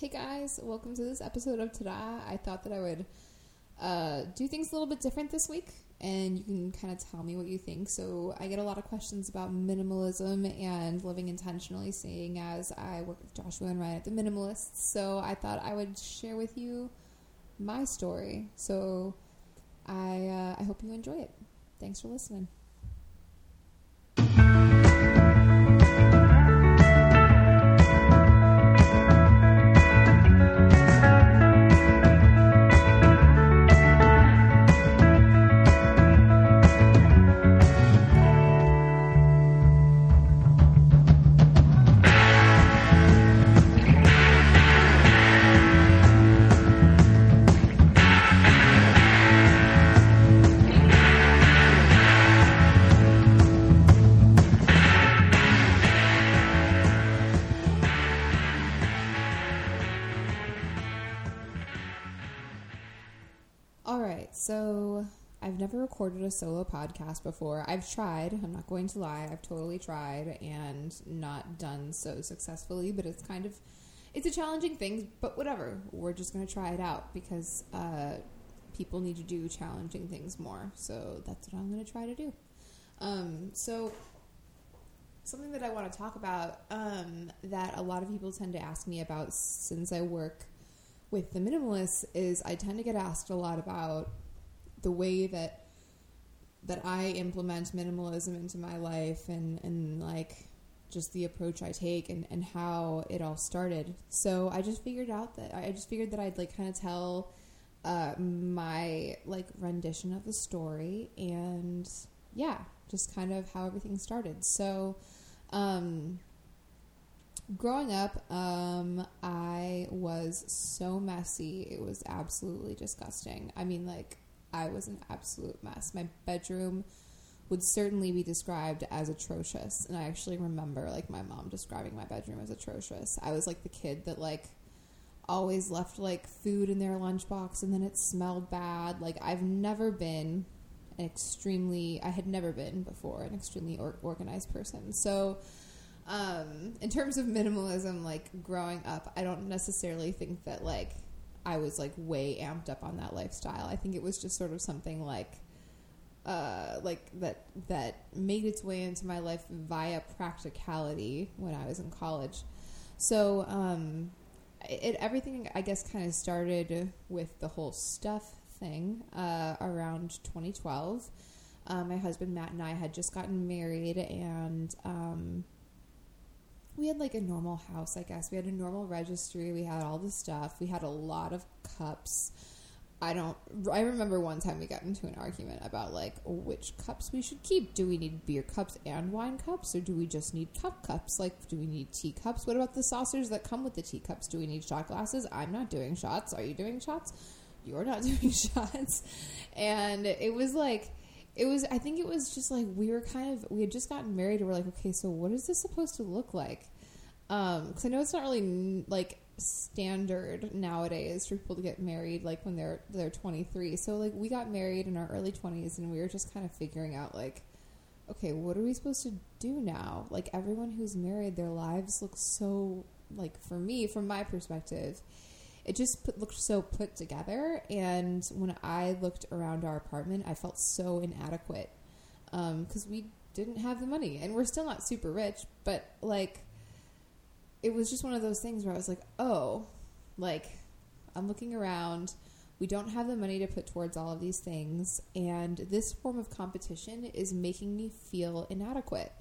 Hey guys, welcome to this episode of Tada. I thought that I would uh, do things a little bit different this week, and you can kind of tell me what you think. So, I get a lot of questions about minimalism and living intentionally, seeing as I work with Joshua and Ryan at the Minimalists. So, I thought I would share with you my story. So, I uh, I hope you enjoy it. Thanks for listening. So I've never recorded a solo podcast before. I've tried, I'm not going to lie, I've totally tried and not done so successfully, but it's kind of it's a challenging thing, but whatever. We're just going to try it out because uh, people need to do challenging things more. So that's what I'm going to try to do. Um, so something that I want to talk about um, that a lot of people tend to ask me about since I work with the minimalists is I tend to get asked a lot about the way that that I implement minimalism into my life and, and like just the approach I take and, and how it all started. So I just figured out that I just figured that I'd like kind of tell uh, my like rendition of the story and yeah, just kind of how everything started. So um, growing up, um, I was so messy. It was absolutely disgusting. I mean, like, I was an absolute mess. My bedroom would certainly be described as atrocious. And I actually remember, like, my mom describing my bedroom as atrocious. I was, like, the kid that, like, always left, like, food in their lunchbox and then it smelled bad. Like, I've never been an extremely, I had never been before an extremely or- organized person. So, um, in terms of minimalism, like growing up, I don't necessarily think that like I was like way amped up on that lifestyle. I think it was just sort of something like uh, like that that made its way into my life via practicality when I was in college. So um, it everything I guess kind of started with the whole stuff thing uh, around 2012. Um, my husband Matt and I had just gotten married, and um, we had like a normal house, I guess. We had a normal registry. We had all the stuff. We had a lot of cups. I don't. I remember one time we got into an argument about like which cups we should keep. Do we need beer cups and wine cups, or do we just need cup cups? Like, do we need tea cups? What about the saucers that come with the teacups? Do we need shot glasses? I'm not doing shots. Are you doing shots? You're not doing shots. And it was like, it was. I think it was just like we were kind of. We had just gotten married, and we're like, okay, so what is this supposed to look like? Um, because I know it's not really like standard nowadays for people to get married like when they're they're 23 so like we got married in our early 20s and we were just kind of figuring out like okay what are we supposed to do now? Like everyone who's married their lives look so like for me from my perspective it just put, looked so put together. And when i looked around our apartment i felt so inadequate um, because we didn't have the money and we're still not super rich but like it was just one of those things where I was like, oh, like I'm looking around. We don't have the money to put towards all of these things. And this form of competition is making me feel inadequate.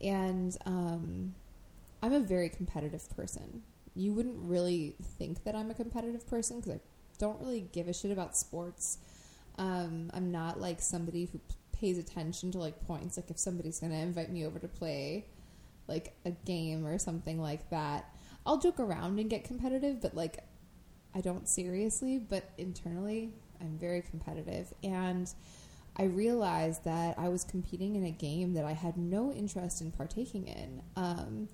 And um, I'm a very competitive person. You wouldn't really think that I'm a competitive person because I don't really give a shit about sports. Um, I'm not like somebody who pays attention to like points. Like if somebody's going to invite me over to play like a game or something like that. I'll joke around and get competitive, but like I don't seriously, but internally I'm very competitive and I realized that I was competing in a game that I had no interest in partaking in. Um,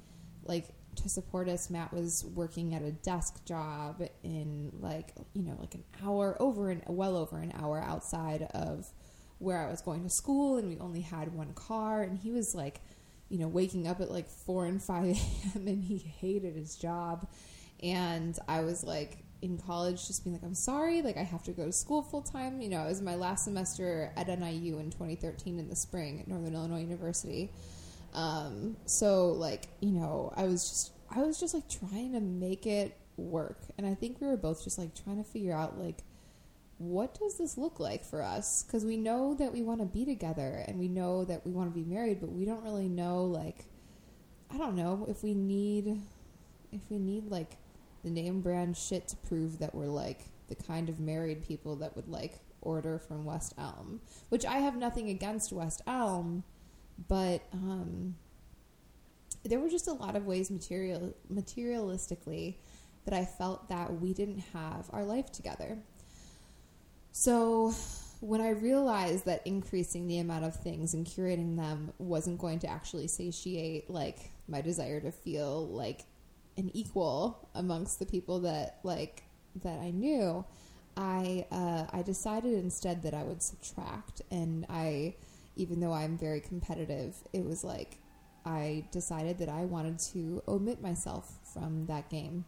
like to support us, Matt was working at a desk job in like you know like an hour over and well over an hour outside of where I was going to school, and we only had one car, and he was like you know, waking up at like 4 and 5 a.m. and he hated his job. and I was like in college, just being like, I'm sorry, like I have to go to school full time. You know, it was my last semester at NIU in 2013 in the spring at Northern Illinois University. Um, so like, you know, I was just I was just like trying to make it work, and I think we were both just like trying to figure out like what does this look like for us? Because we know that we want to be together and we know that we want to be married, but we don't really know like I don't know if we need if we need like the name brand shit to prove that we're like the kind of married people that would like order from West Elm, which I have nothing against West Elm, but um, there were just a lot of ways material materialistically that I felt that we didn't have our life together. So when I realized that increasing the amount of things and curating them wasn't going to actually satiate like my desire to feel like an equal amongst the people that like that I knew, I uh, I decided instead that I would subtract, and I even though I'm very competitive, it was like I decided that I wanted to omit myself from that game.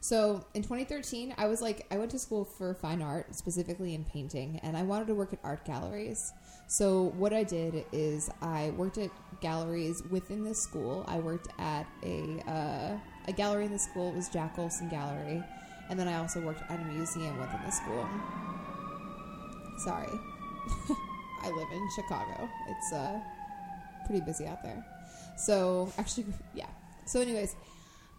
So in 2013, I was like, I went to school for fine art, specifically in painting, and I wanted to work at art galleries. So what I did is I worked at galleries within the school. I worked at a uh, a gallery in the school. It was Jack Olson Gallery, and then I also worked at a museum within the school. Sorry, I live in Chicago. It's uh, pretty busy out there. So actually, yeah. So anyways,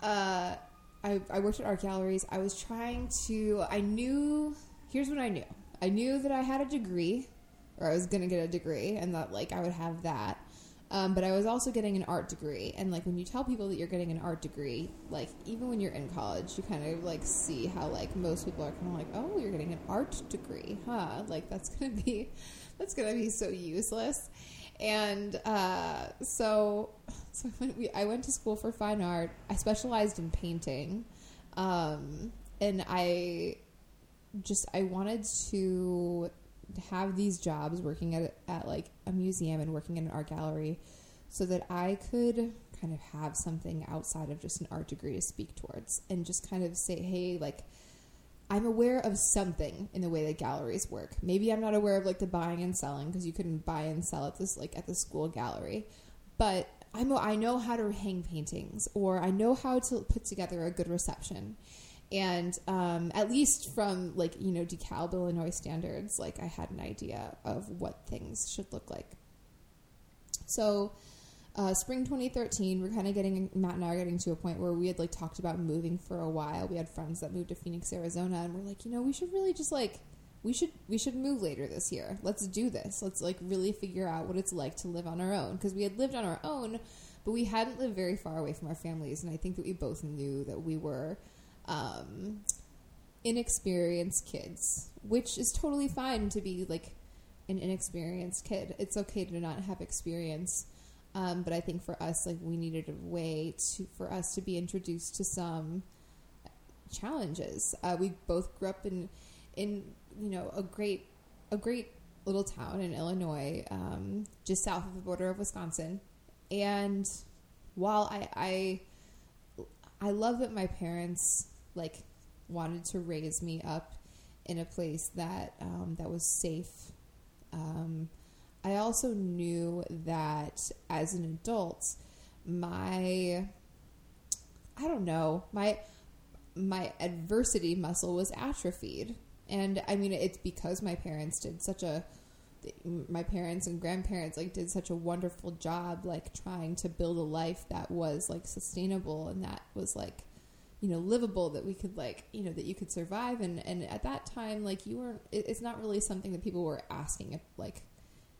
uh I, I worked at art galleries. I was trying to, I knew, here's what I knew. I knew that I had a degree, or I was going to get a degree, and that, like, I would have that. Um, but I was also getting an art degree. And, like, when you tell people that you're getting an art degree, like, even when you're in college, you kind of, like, see how, like, most people are kind of like, oh, you're getting an art degree, huh? Like, that's going to be, that's going to be so useless. And uh, so, so when we, I went to school for fine art. I specialized in painting, um, and I just I wanted to have these jobs working at at like a museum and working in an art gallery, so that I could kind of have something outside of just an art degree to speak towards, and just kind of say, hey, like I'm aware of something in the way that galleries work. Maybe I'm not aware of like the buying and selling because you couldn't buy and sell at this like at the school gallery, but I'm I know how to hang paintings or I know how to put together a good reception. And um, at least from like you know DeKalb, Illinois standards, like I had an idea of what things should look like. So uh, spring 2013, we're kind of getting Matt and I are getting to a point where we had like talked about moving for a while. We had friends that moved to Phoenix, Arizona, and we're like, you know, we should really just like we should we should move later this year. Let's do this. Let's like really figure out what it's like to live on our own because we had lived on our own, but we hadn't lived very far away from our families, and I think that we both knew that we were. Um, inexperienced kids, which is totally fine to be like an inexperienced kid. It's okay to not have experience um, but I think for us, like we needed a way to for us to be introduced to some challenges. Uh, we both grew up in in you know a great a great little town in Illinois, um, just south of the border of Wisconsin. And while I, I I love that my parents like wanted to raise me up in a place that um, that was safe. Um, I also knew that as an adult, my I don't know, my my adversity muscle was atrophied. And I mean it's because my parents did such a my parents and grandparents like did such a wonderful job like trying to build a life that was like sustainable and that was like you know livable that we could like you know that you could survive and and at that time like you weren't it's not really something that people were asking if, like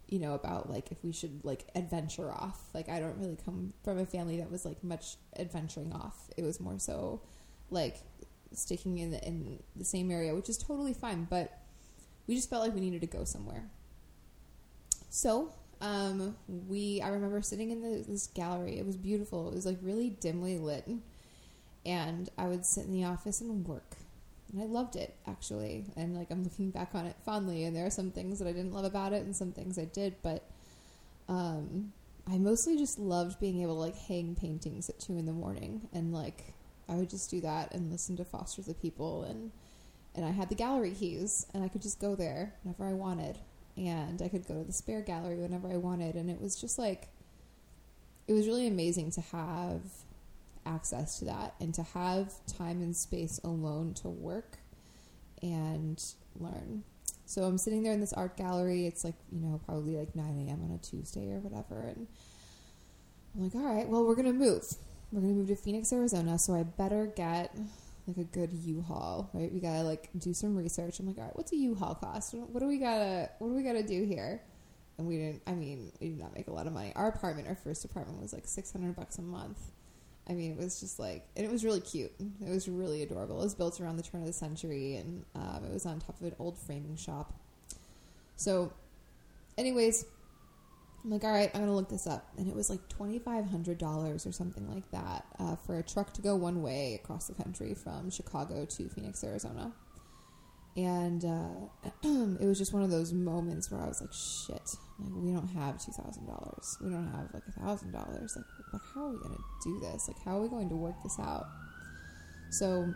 you know, about like if we should like adventure off. Like I don't really come from a family that was like much adventuring off. It was more so like sticking in the, in the same area, which is totally fine. But we just felt like we needed to go somewhere. So um, we, I remember sitting in the, this gallery. It was beautiful. It was like really dimly lit, and I would sit in the office and work and I loved it actually. And like I'm looking back on it fondly, and there are some things that I didn't love about it, and some things I did, but um, I mostly just loved being able to like hang paintings at two in the morning and like I would just do that and listen to Foster the People and and I had the gallery keys and I could just go there whenever I wanted and I could go to the spare gallery whenever I wanted and it was just like it was really amazing to have access to that and to have time and space alone to work and learn. So I'm sitting there in this art gallery. It's like, you know, probably like 9 a.m. on a Tuesday or whatever. And I'm like, all right, well, we're going to move. We're to move to Phoenix, Arizona. So I better get like a good U-Haul, right? We got to like do some research. I'm like, all right, what's a U-Haul cost? What do we got to, what do we got to do here? And we didn't, I mean, we did not make a lot of money. Our apartment, our first apartment was like 600 bucks a month. I mean, it was just like, and it was really cute. It was really adorable. It was built around the turn of the century, and um, it was on top of an old framing shop. So, anyways, I'm like, all right, I'm gonna look this up, and it was like twenty five hundred dollars or something like that uh, for a truck to go one way across the country from Chicago to Phoenix, Arizona. And uh, it was just one of those moments where I was like, shit, like we don't have two thousand dollars. We don't have like a thousand dollars. Like, how are we gonna do this? Like, how are we going to work this out? So,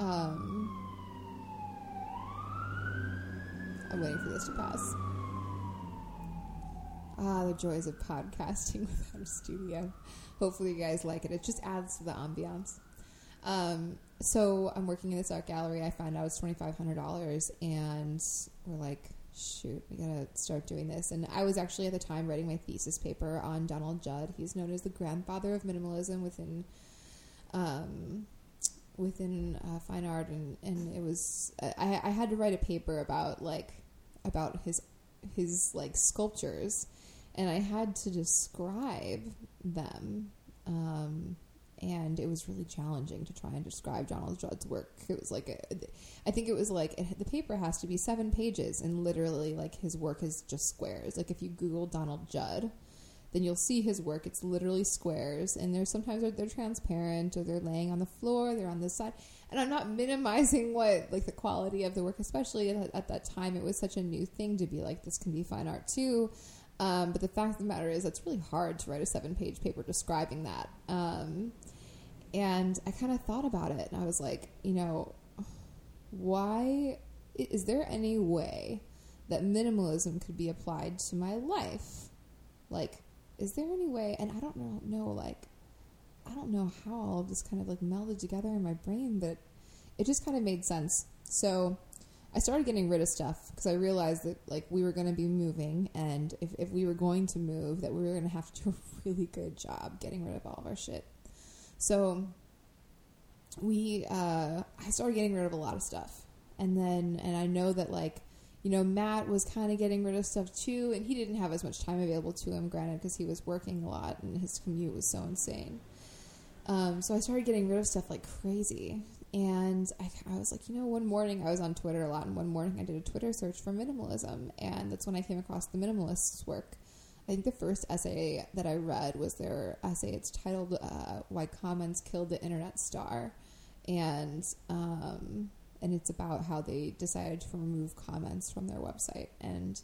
um, I'm waiting for this to pass. Ah, the joys of podcasting without a studio. Hopefully, you guys like it. It just adds to the ambiance. Um, so I'm working in this art gallery. I found out it's twenty five hundred dollars, and we're like, shoot, we gotta start doing this. And I was actually at the time writing my thesis paper on Donald Judd. He's known as the grandfather of minimalism within um, within uh, fine art, and and it was I, I had to write a paper about like about his his like sculptures, and I had to describe them. Um, and it was really challenging to try and describe Donald Judd's work. It was like, a, I think it was like it, the paper has to be seven pages, and literally, like his work is just squares. Like if you Google Donald Judd, then you'll see his work. It's literally squares, and there's sometimes they're, they're transparent or they're laying on the floor, they're on this side. And I'm not minimizing what like the quality of the work, especially at, at that time. It was such a new thing to be like this can be fine art too. Um, but the fact of the matter is, it's really hard to write a seven page paper describing that. Um, and I kind of thought about it, and I was like, you know, why is there any way that minimalism could be applied to my life? Like, is there any way? And I don't know, know like, I don't know how all of this kind of like melded together in my brain, but it just kind of made sense. So I started getting rid of stuff because I realized that like we were going to be moving, and if, if we were going to move, that we were going to have to do a really good job getting rid of all of our shit. So we, uh, I started getting rid of a lot of stuff, and then, and I know that like, you know, Matt was kind of getting rid of stuff too, and he didn't have as much time available to him, granted, because he was working a lot and his commute was so insane. Um, so I started getting rid of stuff like crazy. And I, I, was like, you know, one morning I was on Twitter a lot, and one morning I did a Twitter search for minimalism, and that's when I came across the minimalists' work. I think the first essay that I read was their essay. It's titled uh, "Why Comments Killed the Internet Star," and um, and it's about how they decided to remove comments from their website. And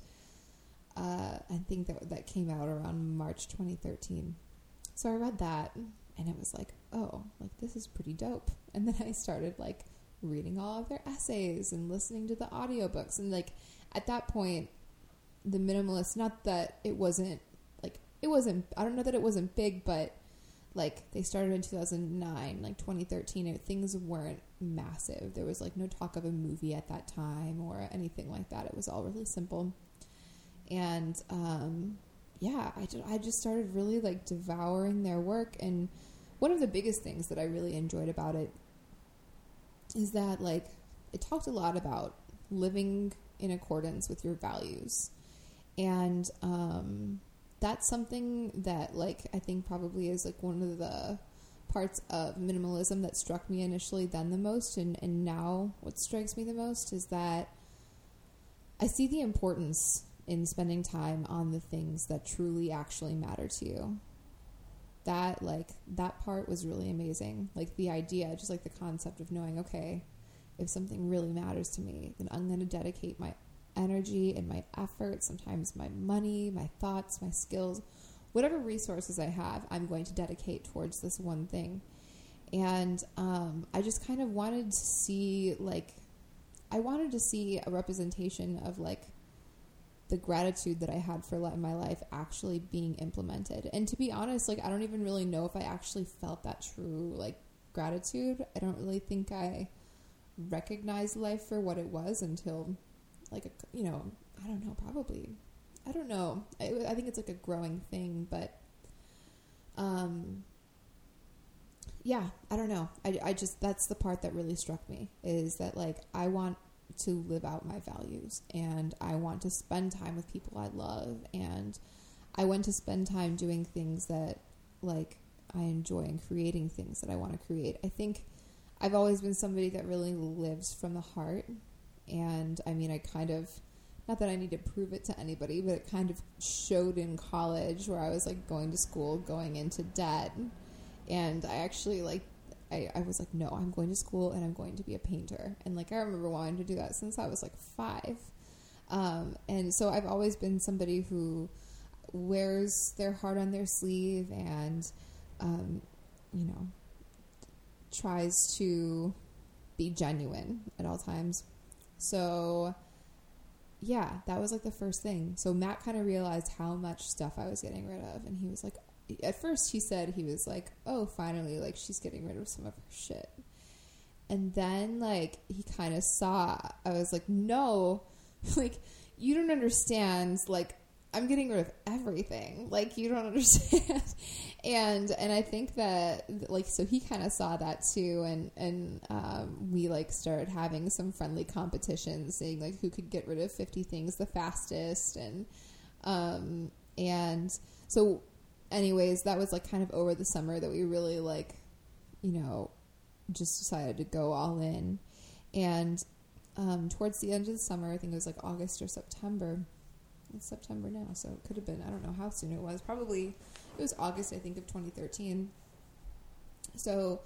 uh, I think that that came out around March 2013. So I read that, and it was like, oh, like this is pretty dope. And then I started like reading all of their essays and listening to the audiobooks, and like at that point the minimalist not that it wasn't like it wasn't i don't know that it wasn't big but like they started in 2009 like 2013 it, things weren't massive. There was like no talk of a movie at that time or anything like that. It was all really simple. And um, yeah I just, I just started really like devouring their work and one of the biggest things that i really enjoyed about it is that like it talked a lot about living in accordance with your values and um, that's something that like I think probably is like one of the parts of minimalism that struck me initially then the most and, and now what strikes me the most is that I see the importance in spending time on the things that truly actually matter to you. That like that part was really amazing. Like the idea, just like the concept of knowing, okay, if something really matters to me, then I'm going to dedicate my energy and my effort, sometimes my money, my thoughts, my skills, whatever resources I have, I'm going to dedicate towards this one thing. And um, I just kind of wanted to see, like, I wanted to see a representation of, like, the gratitude that I had for my life actually being implemented. And to be honest, like, I don't even really know if I actually felt that true, like, gratitude. I don't really think I recognized life for what it was until, like, a, you know, I don't know, probably. I don't know. I, I think it's like a growing thing, but um, yeah, I don't know. I, I just, that's the part that really struck me is that like I want to live out my values and I want to spend time with people I love and I want to spend time doing things that like I enjoy and creating things that I want to create. I think I've always been somebody that really lives from the heart and I mean I kind of not that I need to prove it to anybody, but it kind of showed in college where I was like going to school, going into debt. And I actually like, I, I was like, no, I'm going to school and I'm going to be a painter. And like, I remember wanting to do that since I was like five. Um, and so I've always been somebody who wears their heart on their sleeve and, um, you know, tries to be genuine at all times. So, yeah, that was like the first thing. So Matt kind of realized how much stuff I was getting rid of, and he was like, at first he said he was like, oh, finally, like she's getting rid of some of her shit. And then like he kind of saw, I was like, no, like you don't understand, like I'm getting rid of everything. Like you don't understand. and and I think that like so he kind of saw that too and and um, we like started having some friendly competitions saying like who could get rid of 50 things the fastest and um and so anyways that was like kind of over the summer that we really like you know just decided to go all in and um, towards the end of the summer I think it was like August or September it's September now, so it could have been, I don't know how soon it was. Probably, it was August, I think, of 2013. So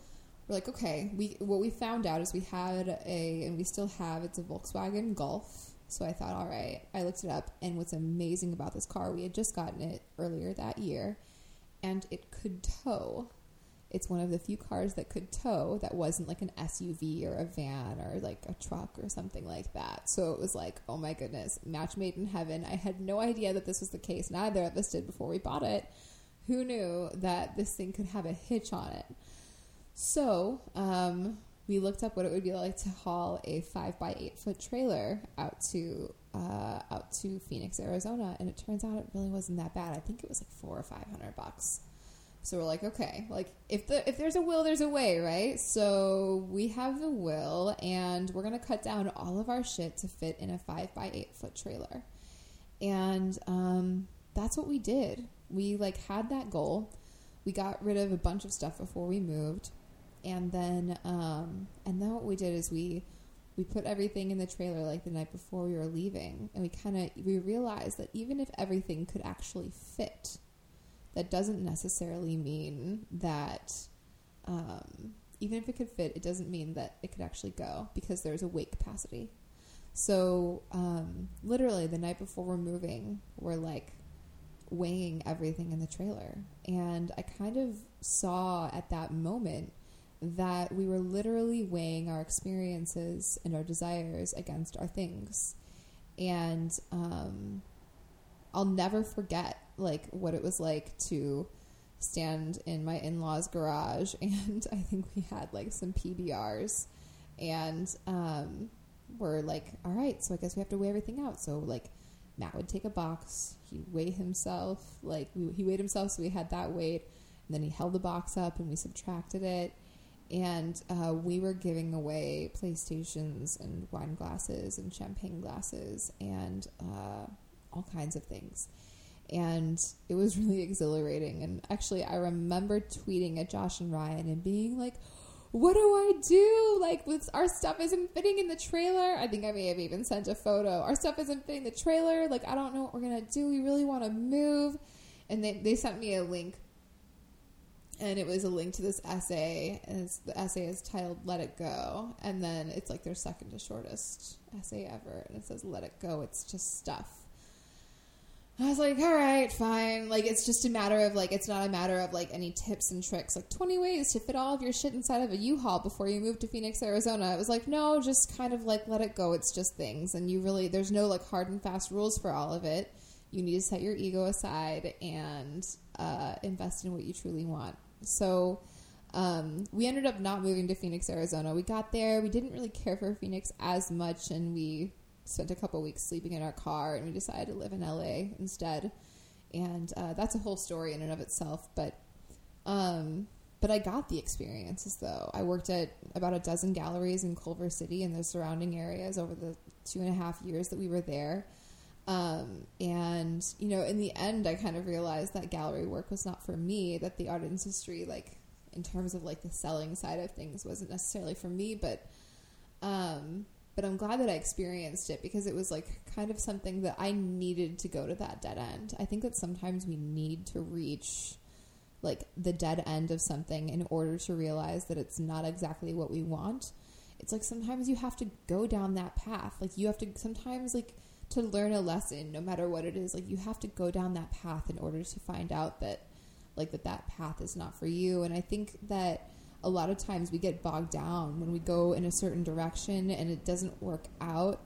we're like, okay, we what we found out is we had a, and we still have, it's a Volkswagen Golf. So I thought, all right, I looked it up, and what's amazing about this car, we had just gotten it earlier that year, and it could tow it's one of the few cars that could tow that wasn't like an SUV or a van or like a truck or something like that. So it was like, oh my goodness, match made in heaven. I had no idea that this was the case. Neither of us did before we bought it. Who knew that this thing could have a hitch on it? So um, we looked up what it would be like to haul a five by eight foot trailer out to uh, out to Phoenix, Arizona, and it turns out it really wasn't that bad. I think it was like four or five hundred bucks. So we're like, okay, like if the if there's a will, there's a way, right? So we have the will, and we're gonna cut down all of our shit to fit in a five by eight foot trailer, and um, that's what we did. We like had that goal. We got rid of a bunch of stuff before we moved, and then um, and then what we did is we we put everything in the trailer like the night before we were leaving, and we kind of we realized that even if everything could actually fit that doesn't necessarily mean that um, even if it could fit, it doesn't mean that it could actually go because there's a weight capacity. So um, literally, the night before we're moving, we're like weighing everything in the trailer, and I kind of saw at that moment that we were literally weighing our experiences and our desires against our things, and um, I'll never forget like what it was like to stand in my in-laws garage and I think we had like some PBRs and um, we're like all right so I guess we have to weigh everything out. So like Matt would take a box he'd weigh himself like we, he weighed himself so we had that weight and then he held the box up and we subtracted it and uh, we were giving away PlayStations and wine glasses and champagne glasses and uh, all kinds of things. And it was really exhilarating. And actually, I remember tweeting at Josh and Ryan and being like, what do I do? Like, with our stuff isn't fitting in the trailer. I think I may have even sent a photo. Our stuff isn't fitting the trailer. Like, I don't know what we're gonna do. We really want to move. And they they sent me a link, and it was a link to this essay. And the essay is titled "Let It Go," and then it's like their second to shortest essay ever, and it says "Let it go." It's just stuff I was like, all right, fine. Like, it's just a matter of, like, it's not a matter of, like, any tips and tricks. Like, 20 ways to fit all of your shit inside of a U-Haul before you move to Phoenix, Arizona. It was like, no, just kind of, like, let it go. It's just things. And you really, there's no, like, hard and fast rules for all of it. You need to set your ego aside and uh, invest in what you truly want. So, um, we ended up not moving to Phoenix, Arizona. We got there. We didn't really care for Phoenix as much, and we spent a couple weeks sleeping in our car, and we decided to live in LA instead. And uh, that's a whole story in and of itself. But um, but I got the experiences though. I worked at about a dozen galleries in Culver City and the surrounding areas over the two and a half years that we were there. Um, and you know, in the end, I kind of realized that gallery work was not for me. That the art industry, like in terms of like the selling side of things, wasn't necessarily for me. But um, but I'm glad that I experienced it because it was like kind of something that I needed to go to that dead end. I think that sometimes we need to reach like the dead end of something in order to realize that it's not exactly what we want. It's like sometimes you have to go down that path. Like you have to sometimes like to learn a lesson no matter what it is, like you have to go down that path in order to find out that like that that path is not for you. And I think that a lot of times we get bogged down when we go in a certain direction and it doesn't work out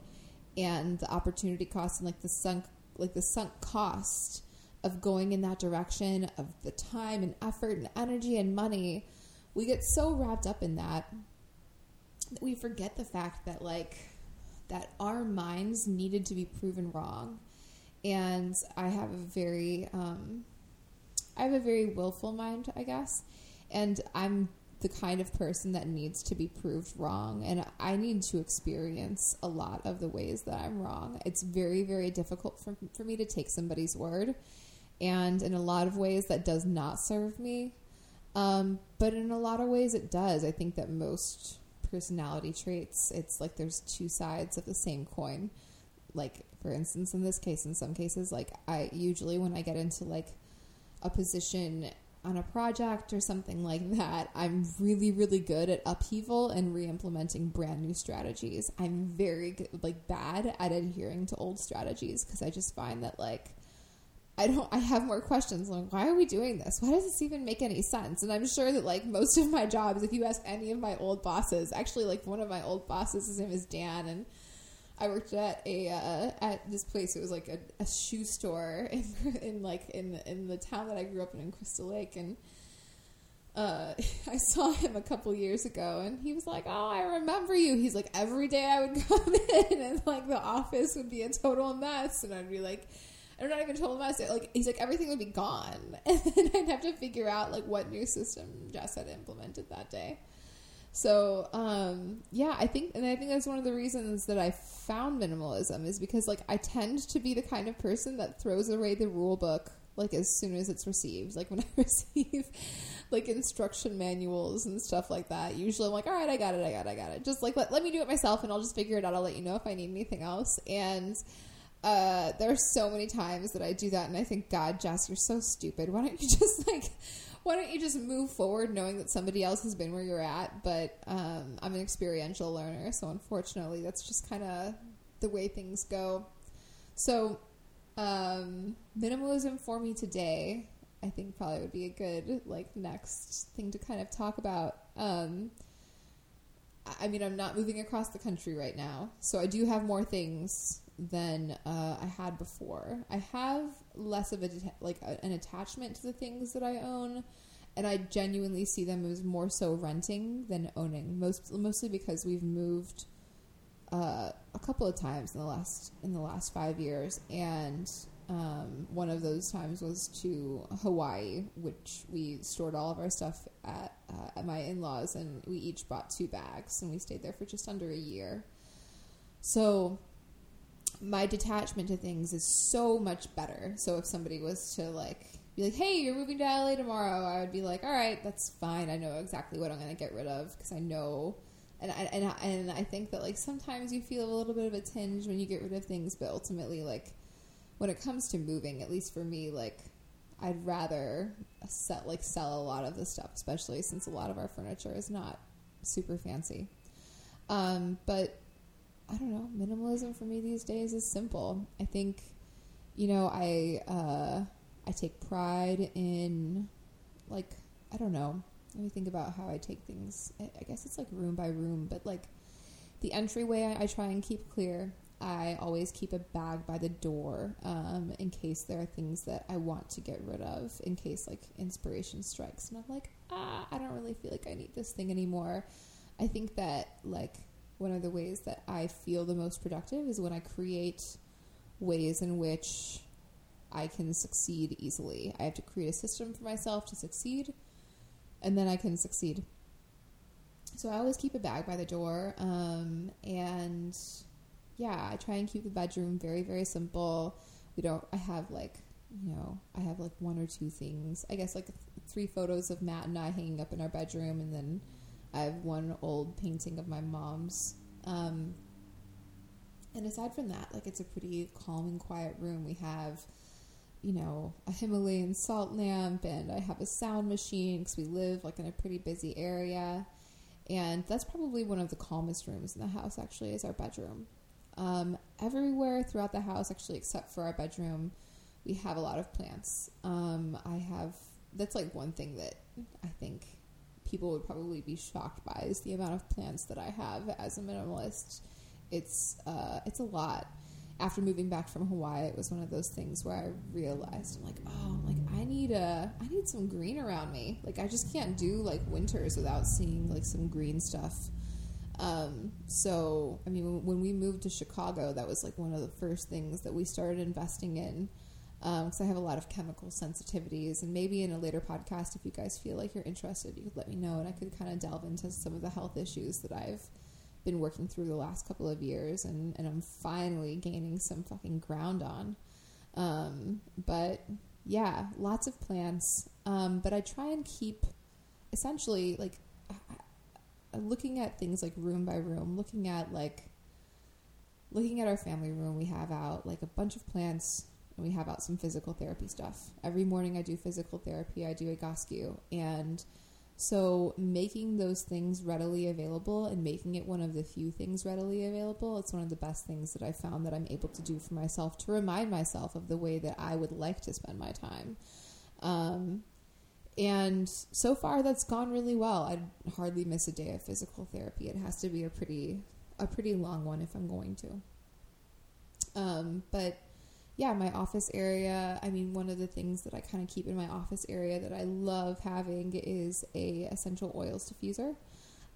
and the opportunity cost and like the sunk like the sunk cost of going in that direction of the time and effort and energy and money we get so wrapped up in that that we forget the fact that like that our minds needed to be proven wrong and i have a very um i have a very willful mind i guess and i'm the kind of person that needs to be proved wrong. And I need to experience a lot of the ways that I'm wrong. It's very, very difficult for, for me to take somebody's word. And in a lot of ways, that does not serve me. Um, but in a lot of ways, it does. I think that most personality traits, it's like there's two sides of the same coin. Like, for instance, in this case, in some cases, like I usually, when I get into like a position on a project or something like that, I'm really, really good at upheaval and re-implementing brand new strategies. I'm very good, like bad at adhering to old strategies because I just find that like I don't. I have more questions like why are we doing this? Why does this even make any sense? And I'm sure that like most of my jobs, if you ask any of my old bosses, actually like one of my old bosses, his name is Dan, and I worked at a uh, at this place. It was like a, a shoe store in, in like in in the town that I grew up in in Crystal Lake, and uh, I saw him a couple years ago, and he was like, "Oh, I remember you." He's like, every day I would come in, and like the office would be a total mess, and I'd be like. I'm not even total mess. Like he's like everything would be gone, and then I'd have to figure out like what new system Jess had implemented that day. So, um, yeah, I think, and I think that's one of the reasons that I found minimalism is because, like, I tend to be the kind of person that throws away the rule book, like, as soon as it's received. Like, when I receive, like, instruction manuals and stuff like that, usually I'm like, all right, I got it, I got it, I got it. Just, like, let, let me do it myself and I'll just figure it out. I'll let you know if I need anything else. And, uh, there are so many times that I do that and I think, God, Jess, you're so stupid. Why don't you just, like, why don't you just move forward knowing that somebody else has been where you're at? But um, I'm an experiential learner, so unfortunately, that's just kind of the way things go. So, um, minimalism for me today, I think probably would be a good like next thing to kind of talk about. Um, I mean, I'm not moving across the country right now, so I do have more things than uh, I had before. I have less of a like a, an attachment to the things that I own, and I genuinely see them as more so renting than owning. Most mostly because we've moved uh, a couple of times in the last in the last five years, and um, one of those times was to Hawaii, which we stored all of our stuff at, uh, at my in laws, and we each bought two bags, and we stayed there for just under a year. So my detachment to things is so much better. So if somebody was to like be like, "Hey, you're moving to LA tomorrow," I would be like, "All right, that's fine. I know exactly what I'm going to get rid of because I know." And I, and and I think that like sometimes you feel a little bit of a tinge when you get rid of things, but ultimately, like when it comes to moving, at least for me, like I'd rather set like sell a lot of the stuff, especially since a lot of our furniture is not super fancy. Um, but I don't know, minimalism for me these days is simple. I think you know, I uh, I take pride in like I don't know. Let me think about how I take things. I guess it's like room by room, but like the entryway, I, I try and keep clear. I always keep a bag by the door um, in case there are things that I want to get rid of, in case like inspiration strikes. And I'm like, ah, I don't really feel like I need this thing anymore. I think that like one of the ways that I feel the most productive is when I create ways in which I can succeed easily. I have to create a system for myself to succeed, and then I can succeed. So I always keep a bag by the door, um, and yeah, I try and keep the bedroom very, very simple. We don't. I have like you know, I have like one or two things. I guess like th- three photos of Matt and I hanging up in our bedroom, and then I have one old painting of my mom's. Um, and aside from that, like it's a pretty calm and quiet room. We have, you know, a Himalayan salt lamp, and I have a sound machine because we live like in a pretty busy area. And that's probably one of the calmest rooms in the house. Actually, is our bedroom. Um, everywhere throughout the house, actually, except for our bedroom, we have a lot of plants. Um, I have that's like one thing that I think people would probably be shocked by is the amount of plants that I have as a minimalist. It's uh, it's a lot. After moving back from Hawaii, it was one of those things where I realized I'm like, oh, like I need a I need some green around me. Like I just can't do like winters without seeing like some green stuff. Um, so I mean, when we moved to Chicago, that was like one of the first things that we started investing in because um, I have a lot of chemical sensitivities. And maybe in a later podcast, if you guys feel like you're interested, you could let me know, and I could kind of delve into some of the health issues that I've been working through the last couple of years, and, and I'm finally gaining some fucking ground on. Um, but yeah, lots of plants. Um, but I try and keep essentially like looking at things like room by room, looking at like looking at our family room we have out like a bunch of plants and we have out some physical therapy stuff. Every morning I do physical therapy, I do Egoscue. And so making those things readily available and making it one of the few things readily available, it's one of the best things that I found that I'm able to do for myself to remind myself of the way that I would like to spend my time. Um, and so far that's gone really well. I'd hardly miss a day of physical therapy. It has to be a pretty a pretty long one if I'm going to. Um, but yeah, my office area. I mean, one of the things that I kind of keep in my office area that I love having is a essential oils diffuser.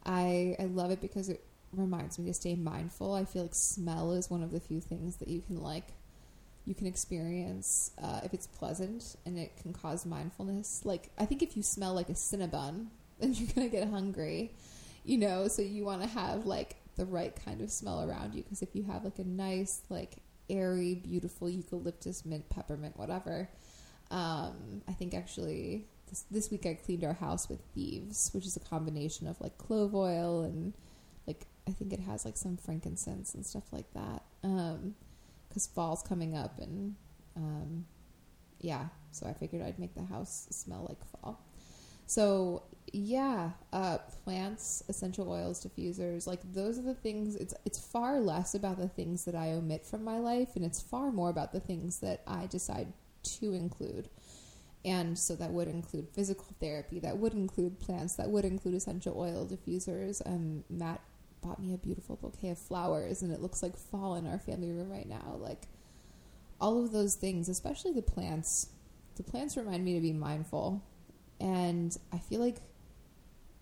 I I love it because it reminds me to stay mindful. I feel like smell is one of the few things that you can like you can experience uh, if it's pleasant and it can cause mindfulness. Like I think if you smell like a Cinnabon, then you're gonna get hungry, you know. So you want to have like the right kind of smell around you because if you have like a nice like airy, beautiful eucalyptus, mint, peppermint, whatever. Um, I think actually this, this week I cleaned our house with thieves, which is a combination of like clove oil and like I think it has like some frankincense and stuff like that. Um, because fall's coming up and um, yeah, so I figured I'd make the house smell like fall. So yeah, uh, plants, essential oils, diffusers, like those are the things. It's it's far less about the things that I omit from my life, and it's far more about the things that I decide to include. And so that would include physical therapy, that would include plants, that would include essential oil diffusers. Um, Matt bought me a beautiful bouquet of flowers, and it looks like fall in our family room right now. Like all of those things, especially the plants. The plants remind me to be mindful, and I feel like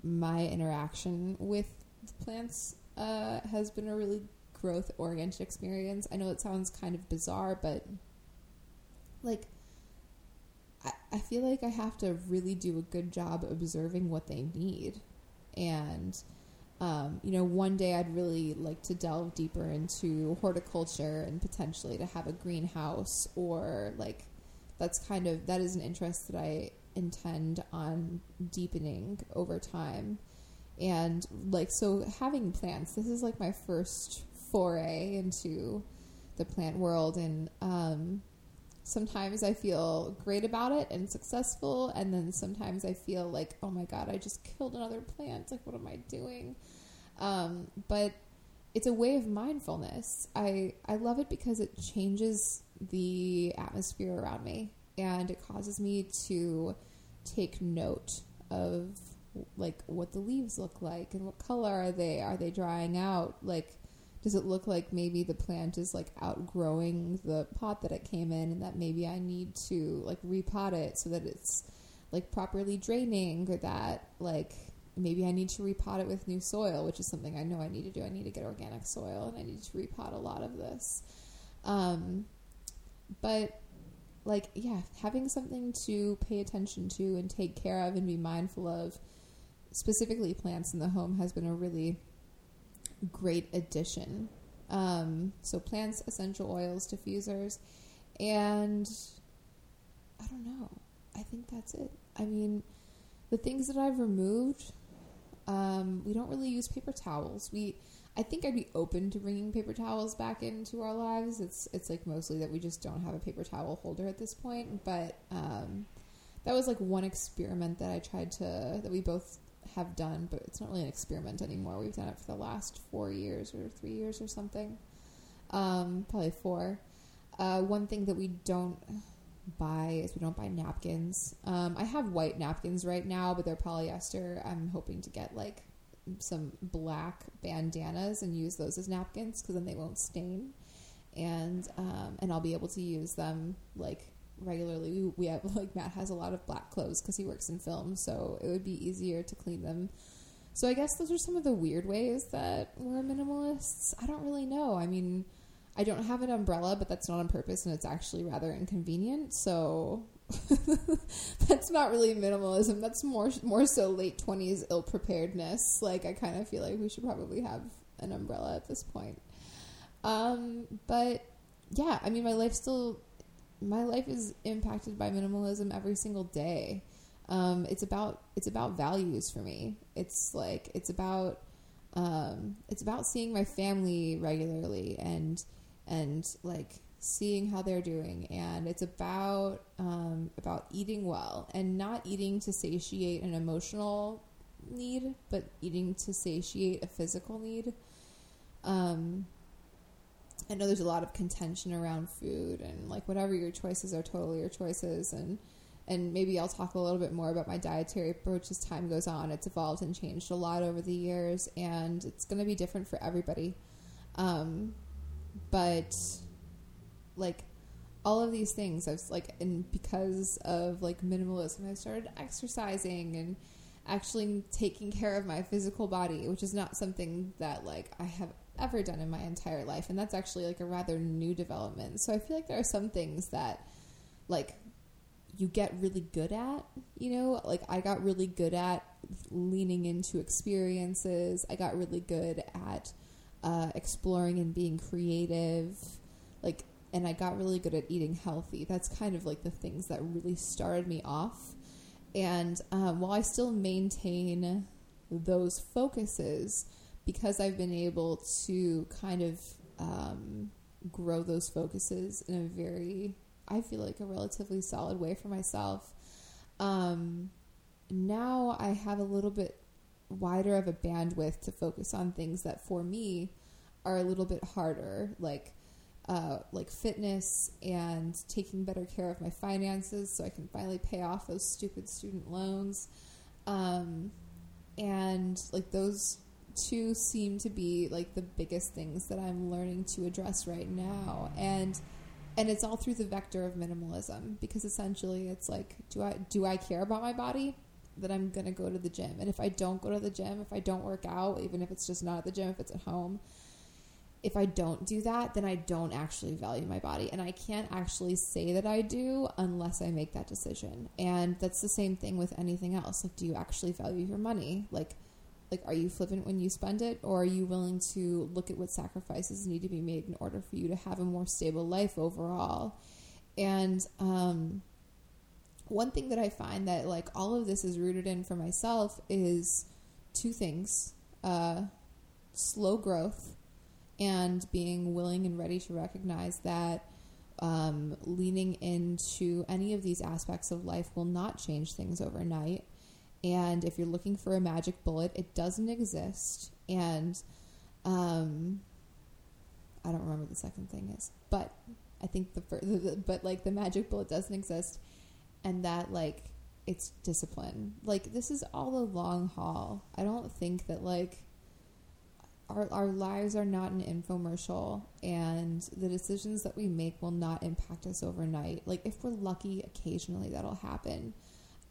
my interaction with the plants uh, has been a really growth oriented experience. I know it sounds kind of bizarre, but like I, I feel like I have to really do a good job observing what they need. And um, you know, one day I'd really like to delve deeper into horticulture and potentially to have a greenhouse or like that's kind of that is an interest that I intend on deepening over time. And like so having plants, this is like my first foray into the plant world and um, sometimes I feel great about it and successful and then sometimes I feel like, oh my god, I just killed another plant. Like what am I doing? Um, but it's a way of mindfulness. I I love it because it changes the atmosphere around me and it causes me to take note of like what the leaves look like and what color are they are they drying out like does it look like maybe the plant is like outgrowing the pot that it came in and that maybe I need to like repot it so that it's like properly draining or that like maybe I need to repot it with new soil, which is something I know I need to do. I need to get organic soil and I need to repot a lot of this. Um, but like, yeah, having something to pay attention to and take care of and be mindful of, specifically plants in the home, has been a really great addition. Um, so plants, essential oils, diffusers, and I don't know. I think that's it. I mean, the things that I've removed, um, we don't really use paper towels. We, I think I'd be open to bringing paper towels back into our lives. It's it's like mostly that we just don't have a paper towel holder at this point. But um, that was like one experiment that I tried to that we both have done, but it's not really an experiment anymore. We've done it for the last four years or three years or something. Um, probably four. Uh, one thing that we don't buy is we don't buy napkins. Um, I have white napkins right now, but they're polyester. I'm hoping to get like some black bandanas and use those as napkins because then they won't stain, and um, and I'll be able to use them like regularly. We, have like Matt has a lot of black clothes because he works in film, so it would be easier to clean them. So I guess those are some of the weird ways that we're minimalists. I don't really know. I mean I don't have an umbrella, but that's not on purpose and it's actually rather inconvenient. So that's not really minimalism. That's more more so late 20s ill preparedness. Like I kind of feel like we should probably have an umbrella at this point. Um, but yeah, I mean my life still my life is impacted by minimalism every single day. Um, it's about it's about values for me. It's like it's about um, it's about seeing my family regularly and and like seeing how they're doing and it's about um, about eating well and not eating to satiate an emotional need but eating to satiate a physical need um, i know there's a lot of contention around food and like whatever your choices are totally your choices and and maybe I'll talk a little bit more about my dietary approach as time goes on. It's evolved and changed a lot over the years, and it's going to be different for everybody. Um, but like all of these things I've like and because of like minimalism I started exercising and actually taking care of my physical body which is not something that like I have ever done in my entire life and that's actually like a rather new development so I feel like there are some things that like you get really good at you know like I got really good at leaning into experiences I got really good at uh, exploring and being creative, like, and I got really good at eating healthy. That's kind of like the things that really started me off. And um, while I still maintain those focuses, because I've been able to kind of um, grow those focuses in a very, I feel like, a relatively solid way for myself. Um, now I have a little bit wider of a bandwidth to focus on things that for me are a little bit harder, like uh, like fitness and taking better care of my finances, so I can finally pay off those stupid student loans. Um, and like those two seem to be like the biggest things that I'm learning to address right now, and and it's all through the vector of minimalism because essentially it's like do I do I care about my body? that I'm going to go to the gym. And if I don't go to the gym, if I don't work out, even if it's just not at the gym, if it's at home, if I don't do that, then I don't actually value my body. And I can't actually say that I do unless I make that decision. And that's the same thing with anything else. Like, do you actually value your money? Like, like are you flippant when you spend it or are you willing to look at what sacrifices need to be made in order for you to have a more stable life overall and um, one thing that I find that like all of this is rooted in for myself is two things: uh, slow growth and being willing and ready to recognize that um, leaning into any of these aspects of life will not change things overnight. And if you're looking for a magic bullet, it doesn't exist. And um, I don't remember the second thing is, but I think the, first, but like the magic bullet doesn't exist, and that like it's discipline. Like this is all a long haul. I don't think that like our our lives are not an infomercial and the decisions that we make will not impact us overnight. Like if we're lucky occasionally that'll happen.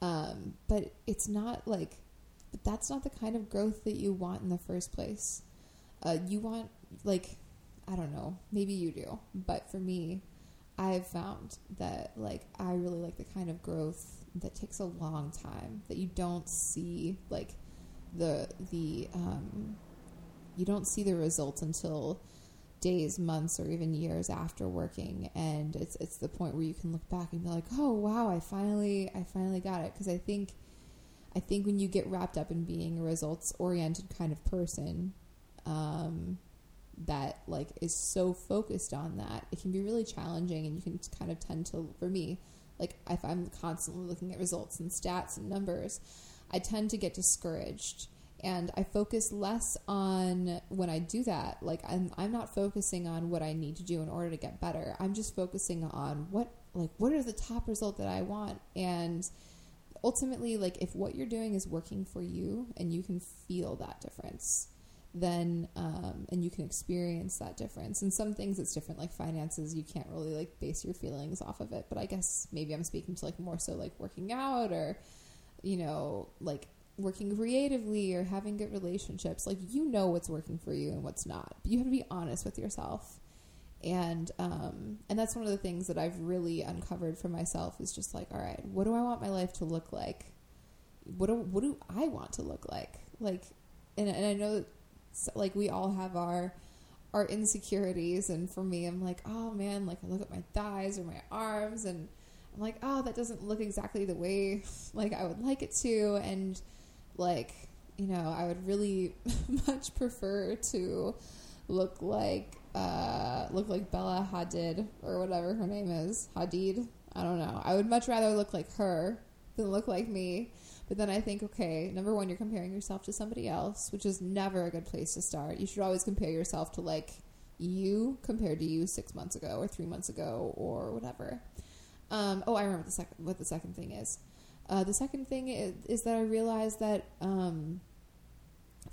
Um, but it's not like that's not the kind of growth that you want in the first place. Uh, you want like I don't know, maybe you do, but for me, I've found that like I really like the kind of growth that takes a long time that you don't see like the the um, you don't see the results until days, months, or even years after working, and it's it's the point where you can look back and be like, oh wow, I finally I finally got it because I think I think when you get wrapped up in being a results oriented kind of person. Um, that like is so focused on that it can be really challenging and you can kind of tend to for me like if i'm constantly looking at results and stats and numbers i tend to get discouraged and i focus less on when i do that like i'm, I'm not focusing on what i need to do in order to get better. I'm just focusing on what like what is the top result that i want? And ultimately like if what you're doing is working for you and you can feel that difference then um, and you can experience that difference. And some things it's different like finances you can't really like base your feelings off of it. But i guess maybe i'm speaking to like more so like working out or you know like working creatively or having good relationships like you know what's working for you and what's not. You have to be honest with yourself. And um and that's one of the things that i've really uncovered for myself is just like all right what do i want my life to look like? What do what do i want to look like? Like and, and i know so, like we all have our our insecurities. And for me I'm like oh man like I look at my thighs or my arms and I'm like oh that doesn't look exactly the way like I would like it to. And like you know I would really much prefer to look like uh, look like Bella Hadid or whatever her name is Hadid I don't know I would much rather look like her than look like me but then I think, okay, number one, you're comparing yourself to somebody else, which is never a good place to start. You should always compare yourself to like you compared to you six months ago or three months ago or whatever. Um, oh, I remember the second what the second thing is. Uh, the second thing is, is, that I realized that um,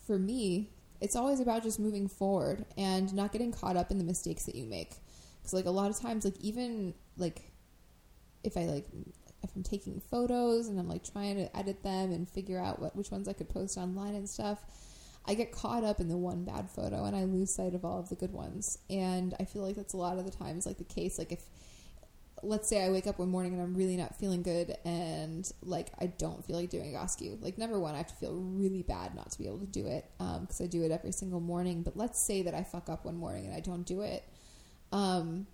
for me, it's always about just moving forward and not getting caught up in the mistakes that you make. Because like a lot of times, like even like if I like if I'm taking photos and I'm like trying to edit them and figure out what which ones I could post online and stuff, I get caught up in the one bad photo and I lose sight of all of the good ones. And I feel like that's a lot of the times like the case. Like if let's say I wake up one morning and I'm really not feeling good and like I don't feel like doing Egoscue. Like number one, I have to feel really bad not to be able to do it because um, I do it every single morning. But let's say that I fuck up one morning and I don't do it. Um,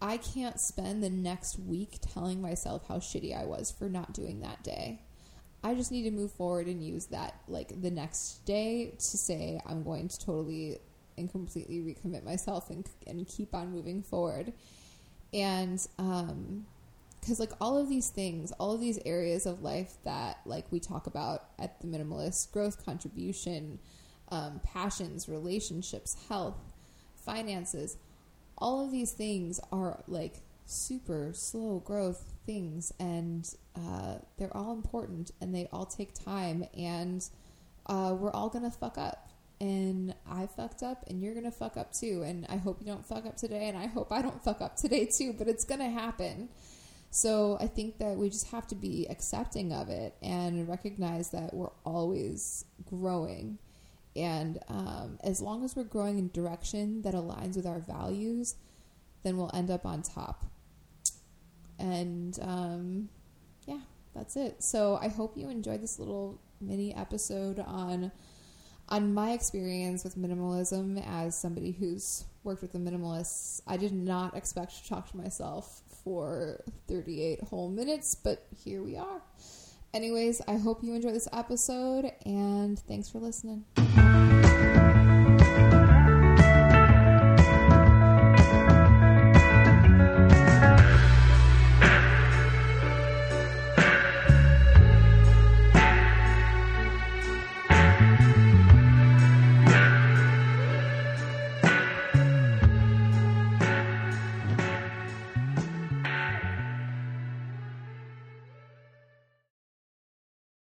I can't spend the next week telling myself how shitty I was for not doing that day. I just need to move forward and use that like the next day to say I'm going to totally and completely recommit myself and and keep on moving forward. And um because like all of these things, all of these areas of life that like we talk about at the minimalist growth contribution, um, passions, relationships, health, finances, all of these things are like super slow growth things and uh, they're all important and they all take time and uh, we're all gonna fuck up and I fucked up and you're gonna fuck up too and I hope you don't fuck up today and I hope I don't fuck up today too but it's gonna happen so I think that we just have to be accepting of it and recognize that we're always growing and um, as long as we're growing in direction that aligns with our values, then we'll end up on top. And um, yeah, that's it. So I hope you enjoyed this little mini episode on on my experience with minimalism as somebody who's worked with the minimalists. I did not expect to talk to myself for 38 whole minutes, but here we are. Anyways, I hope you enjoy this episode and thanks for listening.